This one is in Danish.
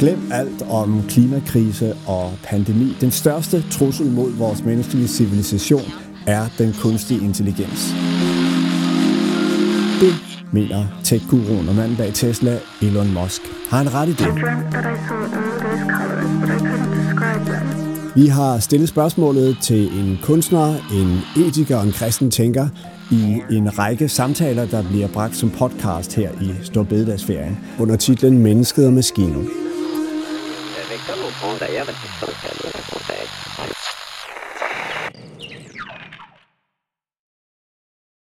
Glem alt om klimakrise og pandemi. Den største trussel mod vores menneskelige civilisation er den kunstige intelligens. Det mener tech-guruen og manden bag Tesla, Elon Musk. Har han ret i det? Vi har stillet spørgsmålet til en kunstner, en etiker og en kristen tænker i en række samtaler, der bliver bragt som podcast her i Storbededagsferien under titlen Mennesket og Maskinen. Perfecto, vamos allá.